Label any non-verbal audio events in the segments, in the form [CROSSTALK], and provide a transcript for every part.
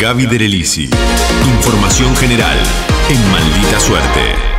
Gaby Derelisi. Información general en Maldita Suerte.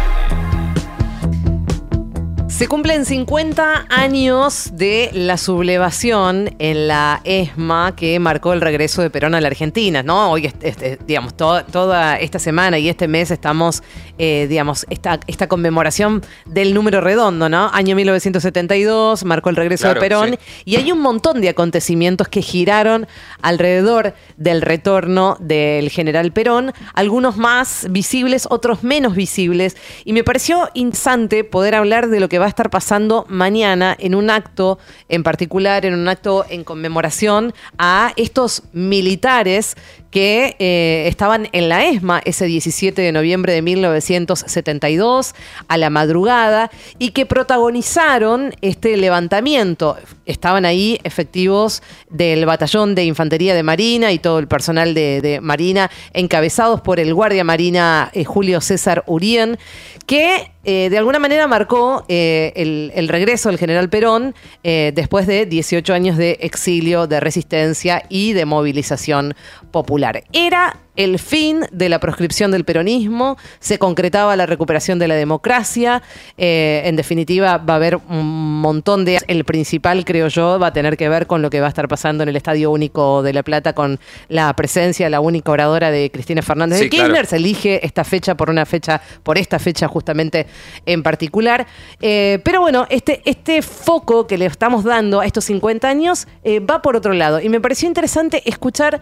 Se cumplen 50 años de la sublevación en la ESMA que marcó el regreso de Perón a la Argentina, ¿no? Hoy, este, digamos, toda esta semana y este mes estamos, eh, digamos, esta, esta conmemoración del número redondo, ¿no? Año 1972, marcó el regreso de Perón y hay un montón de acontecimientos que giraron alrededor del retorno del general Perón, algunos más visibles, otros menos visibles, y me pareció interesante poder hablar de lo que va a estar pasando mañana en un acto en particular, en un acto en conmemoración a estos militares que eh, estaban en la ESMA ese 17 de noviembre de 1972 a la madrugada y que protagonizaron este levantamiento. Estaban ahí efectivos del batallón de infantería de Marina y todo el personal de, Marina encabezados por el guardia Marina eh, Julio César Urien, que eh, de alguna manera marcó el, el, regreso del general Perón después de 18 años de exilio, de resistencia y de movilización popular. Era el fin de la proscripción del peronismo, se concretaba la recuperación de la democracia, eh, en definitiva va a haber un montón de... El principal, creo yo, va a tener que ver con lo que va a estar pasando en el Estadio Único de La Plata con la presencia, la única oradora de Cristina Fernández de Kirchner. Se elige esta fecha por una fecha, por esta fecha justamente en particular. Eh, pero bueno, este, este foco que le estamos dando a estos 50 años eh, va por otro lado. Y me pareció interesante escuchar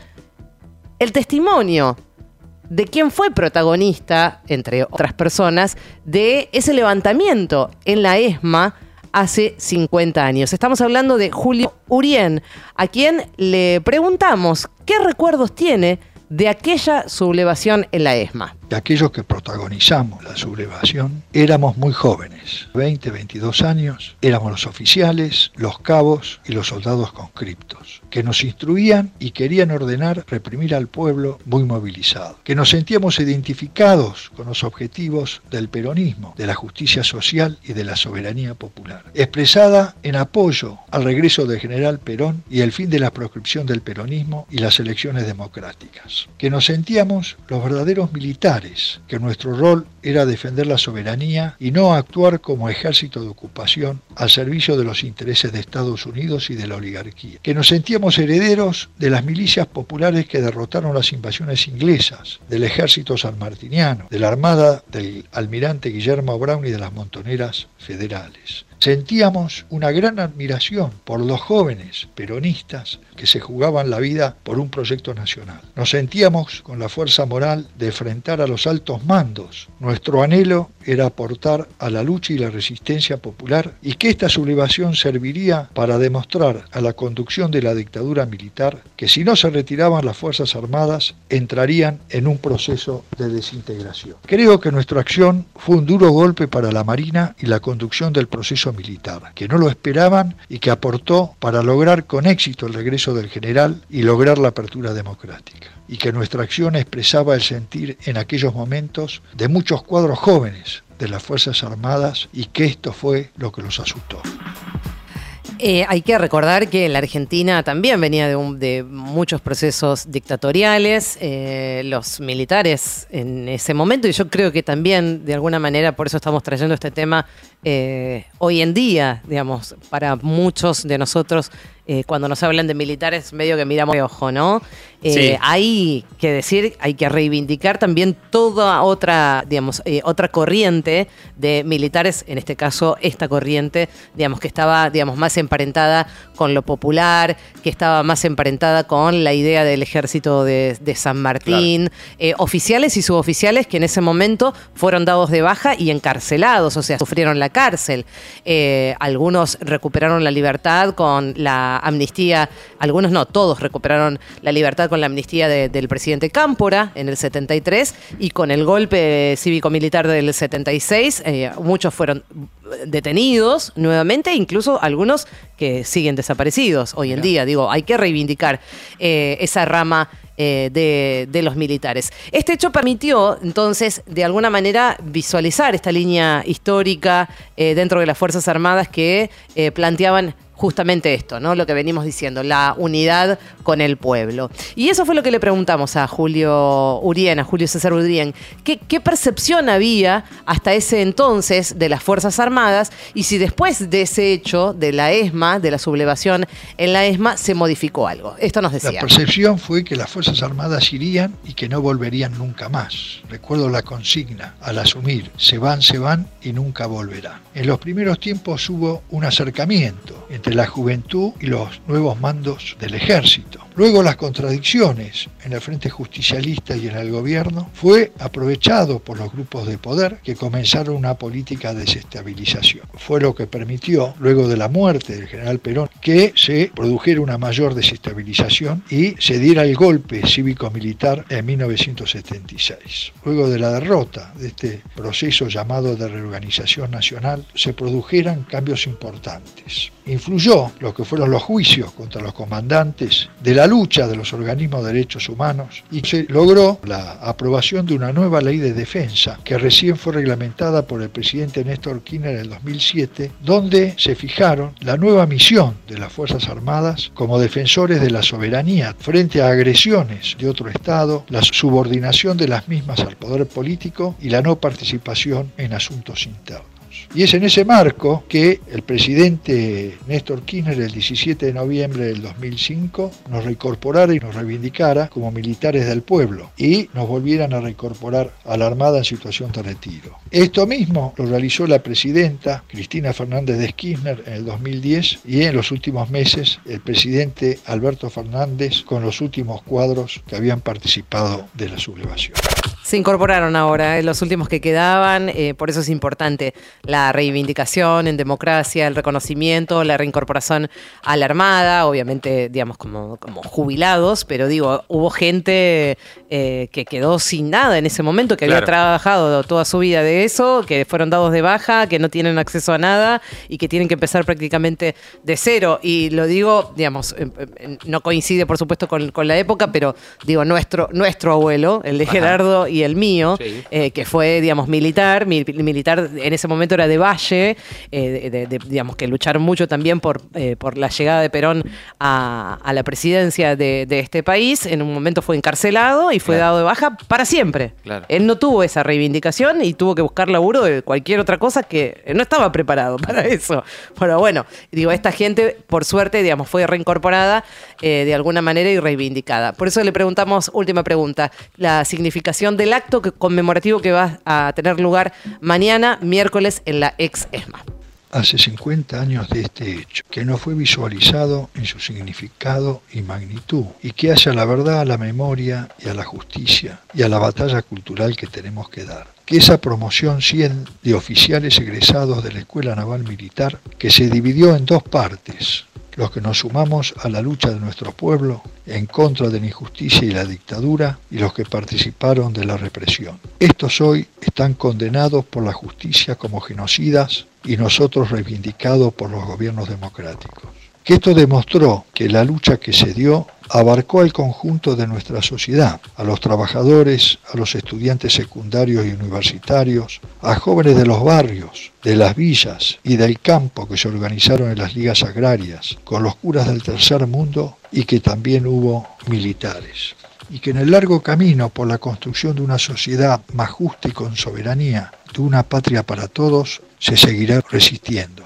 el testimonio de quién fue protagonista, entre otras personas, de ese levantamiento en la ESMA hace 50 años. Estamos hablando de Julio Urien, a quien le preguntamos qué recuerdos tiene de aquella sublevación en la ESMA. De aquellos que protagonizamos la sublevación, éramos muy jóvenes, 20, 22 años, éramos los oficiales, los cabos y los soldados conscriptos, que nos instruían y querían ordenar reprimir al pueblo muy movilizado, que nos sentíamos identificados con los objetivos del peronismo, de la justicia social y de la soberanía popular, expresada en apoyo al regreso del general Perón y el fin de la proscripción del peronismo y las elecciones democráticas, que nos sentíamos los verdaderos militares que nuestro rol era defender la soberanía y no actuar como ejército de ocupación al servicio de los intereses de Estados Unidos y de la oligarquía, que nos sentíamos herederos de las milicias populares que derrotaron las invasiones inglesas, del ejército sanmartiniano, de la armada del almirante Guillermo Brown y de las montoneras federales. Sentíamos una gran admiración por los jóvenes peronistas que se jugaban la vida por un proyecto nacional. Nos sentíamos con la fuerza moral de enfrentar a los altos mandos. Nuestro anhelo era aportar a la lucha y la resistencia popular y que esta sublevación serviría para demostrar a la conducción de la dictadura militar que si no se retiraban las Fuerzas Armadas entrarían en un proceso de desintegración. Creo que nuestra acción fue un duro golpe para la Marina y la conducción del proceso militar, que no lo esperaban y que aportó para lograr con éxito el regreso del general y lograr la apertura democrática. Y que nuestra acción expresaba el sentir en aquellos momentos de muchos cuadros jóvenes de las Fuerzas Armadas y que esto fue lo que los asustó. Eh, hay que recordar que la Argentina también venía de, muchos procesos dictatoriales, eh, los militares en ese momento, y yo creo que también, de alguna manera, por eso estamos trayendo este tema eh, hoy en día, digamos, para muchos de nosotros eh, cuando nos hablan de militares, medio que miramos de ojo, ¿no? Eh, hay que decir, hay que reivindicar también toda otra, digamos, eh, otra corriente de militares, en este caso esta corriente, digamos, que estaba, digamos, más emparentada con lo popular, que estaba más emparentada con la idea del ejército de, San Martín, oficiales y suboficiales que en ese momento fueron dados de baja y encarcelados, o sea, sufrieron la cárcel. algunos recuperaron la libertad con la amnistía, algunos no, todos recuperaron la libertad con la amnistía del presidente Cámpora en el 73 y con el golpe cívico-militar del 76, eh, muchos fueron detenidos nuevamente, incluso algunos que siguen desaparecidos hoy en día. Digo, hay que reivindicar eh, esa rama eh, de, los militares. Este hecho permitió entonces de alguna manera visualizar esta línea histórica eh, dentro de las Fuerzas Armadas que planteaban justamente esto, ¿no? Lo que venimos diciendo, la unidad con el pueblo. Y eso fue lo que le preguntamos a Julio Urien, a Julio César Urien. ¿Qué, ¿Qué, percepción había hasta ese entonces de las Fuerzas Armadas y si después de ese hecho, de la ESMA, de la sublevación en la ESMA, se modificó algo? Esto nos decía. La percepción fue que las Fuerzas Armadas irían y que no volverían nunca más. Recuerdo la consigna al asumir, se van, se van y nunca volverán. En los primeros tiempos hubo un acercamiento entre la juventud y los nuevos mandos del ejército. Luego las contradicciones en el Frente Justicialista y en el gobierno fue aprovechado por los grupos de poder que comenzaron una política de desestabilización. Fue lo que permitió, luego de la muerte del general Perón, que se produjera una mayor desestabilización y se diera el golpe cívico-militar en 1976. Luego de la derrota de este proceso llamado de reorganización nacional, se produjeran cambios importantes influyó lo que fueron los juicios contra los comandantes de la lucha de los organismos de derechos humanos y se logró la aprobación de una nueva ley de defensa que recién fue reglamentada por el presidente Néstor Kirchner en el 2007, donde se fijaron la nueva misión de las Fuerzas Armadas como defensores de la soberanía frente a agresiones de otro Estado, la subordinación de las mismas al poder político y la no participación en asuntos internos. Y es en ese marco que el presidente Néstor Kirchner el 17 de noviembre del 2005 nos reincorporara y nos reivindicara como militares del pueblo y nos volvieran a reincorporar a la Armada en situación de retiro. Esto mismo lo realizó la presidenta Cristina Fernández de Kirchner en el 2010 y en los últimos meses el presidente Alberto Fernández con los últimos cuadros que habían participado de la sublevación. Se incorporaron ahora, eh, los últimos que quedaban, eh, por eso es importante la reivindicación en democracia, el reconocimiento, la reincorporación a la Armada, obviamente, digamos, como, como jubilados, pero digo, hubo gente eh, que quedó sin nada en ese momento, que había trabajado toda su vida de eso, que fueron dados de baja, que no tienen acceso a nada y que tienen que empezar prácticamente de cero. Y lo digo, digamos, no coincide por supuesto con, la época, pero digo, nuestro, nuestro abuelo, el de Gerardo y el mío, eh, que fue, digamos, militar, militar en ese momento era de Valle, eh, digamos, que lucharon mucho también por, eh, por la llegada de Perón a, la presidencia de, este país, en un momento fue encarcelado y fue dado de baja para siempre. Él no tuvo esa reivindicación y tuvo que buscar laburo de cualquier otra cosa que no estaba preparado [LAUGHS] para eso. Pero bueno, digo, esta gente, por suerte, digamos, fue reincorporada de alguna manera y reivindicada. Por eso le preguntamos, última pregunta, la significación de el acto conmemorativo que va a tener lugar mañana, miércoles, en la ex ESMA. Hace 50 años de este hecho, que no fue visualizado en su significado y magnitud, y que hace a la verdad, a la memoria y a la justicia y a la batalla cultural que tenemos que dar que esa promoción 100 de oficiales egresados de la Escuela Naval Militar, que se dividió en dos partes, los que nos sumamos a la lucha de nuestro pueblo en contra de la injusticia y la dictadura y los que participaron de la represión. Estos hoy están condenados por la justicia como genocidas y nosotros reivindicados por los gobiernos democráticos. Que esto demostró que la lucha que se dio abarcó al conjunto de nuestra sociedad, a los trabajadores, a los estudiantes secundarios y universitarios, a jóvenes de los barrios, de las villas y del campo que se organizaron en las ligas agrarias, con los curas del tercer mundo y que también hubo militares. Y que en el largo camino por la construcción de una sociedad más justa y con soberanía, de una patria para todos, se seguirá resistiendo.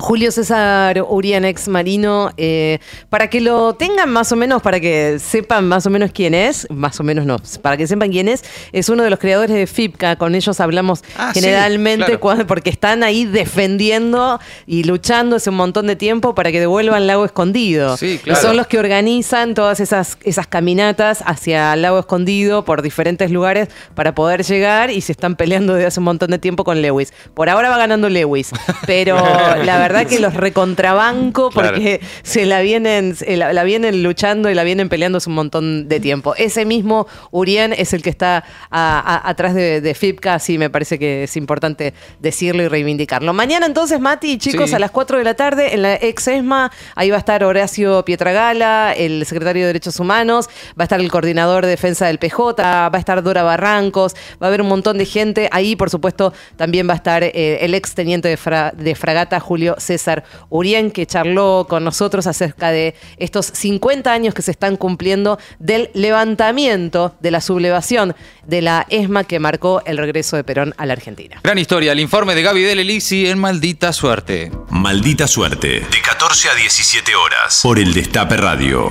Julio César Urián, ex marino, eh, para que lo tengan más o menos, para que sepan más o menos quién es, más o menos no, para que sepan quién es, es uno de los creadores de FIPCA, con ellos hablamos ah, generalmente porque están ahí defendiendo y luchando hace un montón de tiempo para que devuelvan Lago Escondido. Son los que organizan todas esas, esas caminatas hacia el Lago Escondido por diferentes lugares para poder llegar y se están peleando desde hace un montón de tiempo con Lewis. Por ahora va ganando Lewis, [LAUGHS] pero la verdad verdad que los recontrabanco porque se la vienen, la, vienen luchando y la vienen peleando hace un montón de tiempo. Ese mismo Urien es el que está atrás de, de, FIPCA, sí me parece que es importante decirlo y reivindicarlo. Mañana entonces, Mati, chicos, a las 4 de la tarde en la ex ESMA, ahí va a estar Horacio Pietragala, el secretario de Derechos Humanos, va a estar el coordinador de defensa del PJ, va a estar Dora Barrancos, va a haber un montón de gente. Ahí, por supuesto, también va a estar eh, el ex teniente de, de fragata Julio César Urien, que charló con nosotros acerca de estos 50 años que se están cumpliendo del levantamiento de la sublevación de la ESMA que marcó el regreso de Perón a la Argentina. Gran historia, el informe de Gaby Del Elisi en Maldita Suerte. Maldita Suerte, de 14 a 17 horas, por el Destape Radio.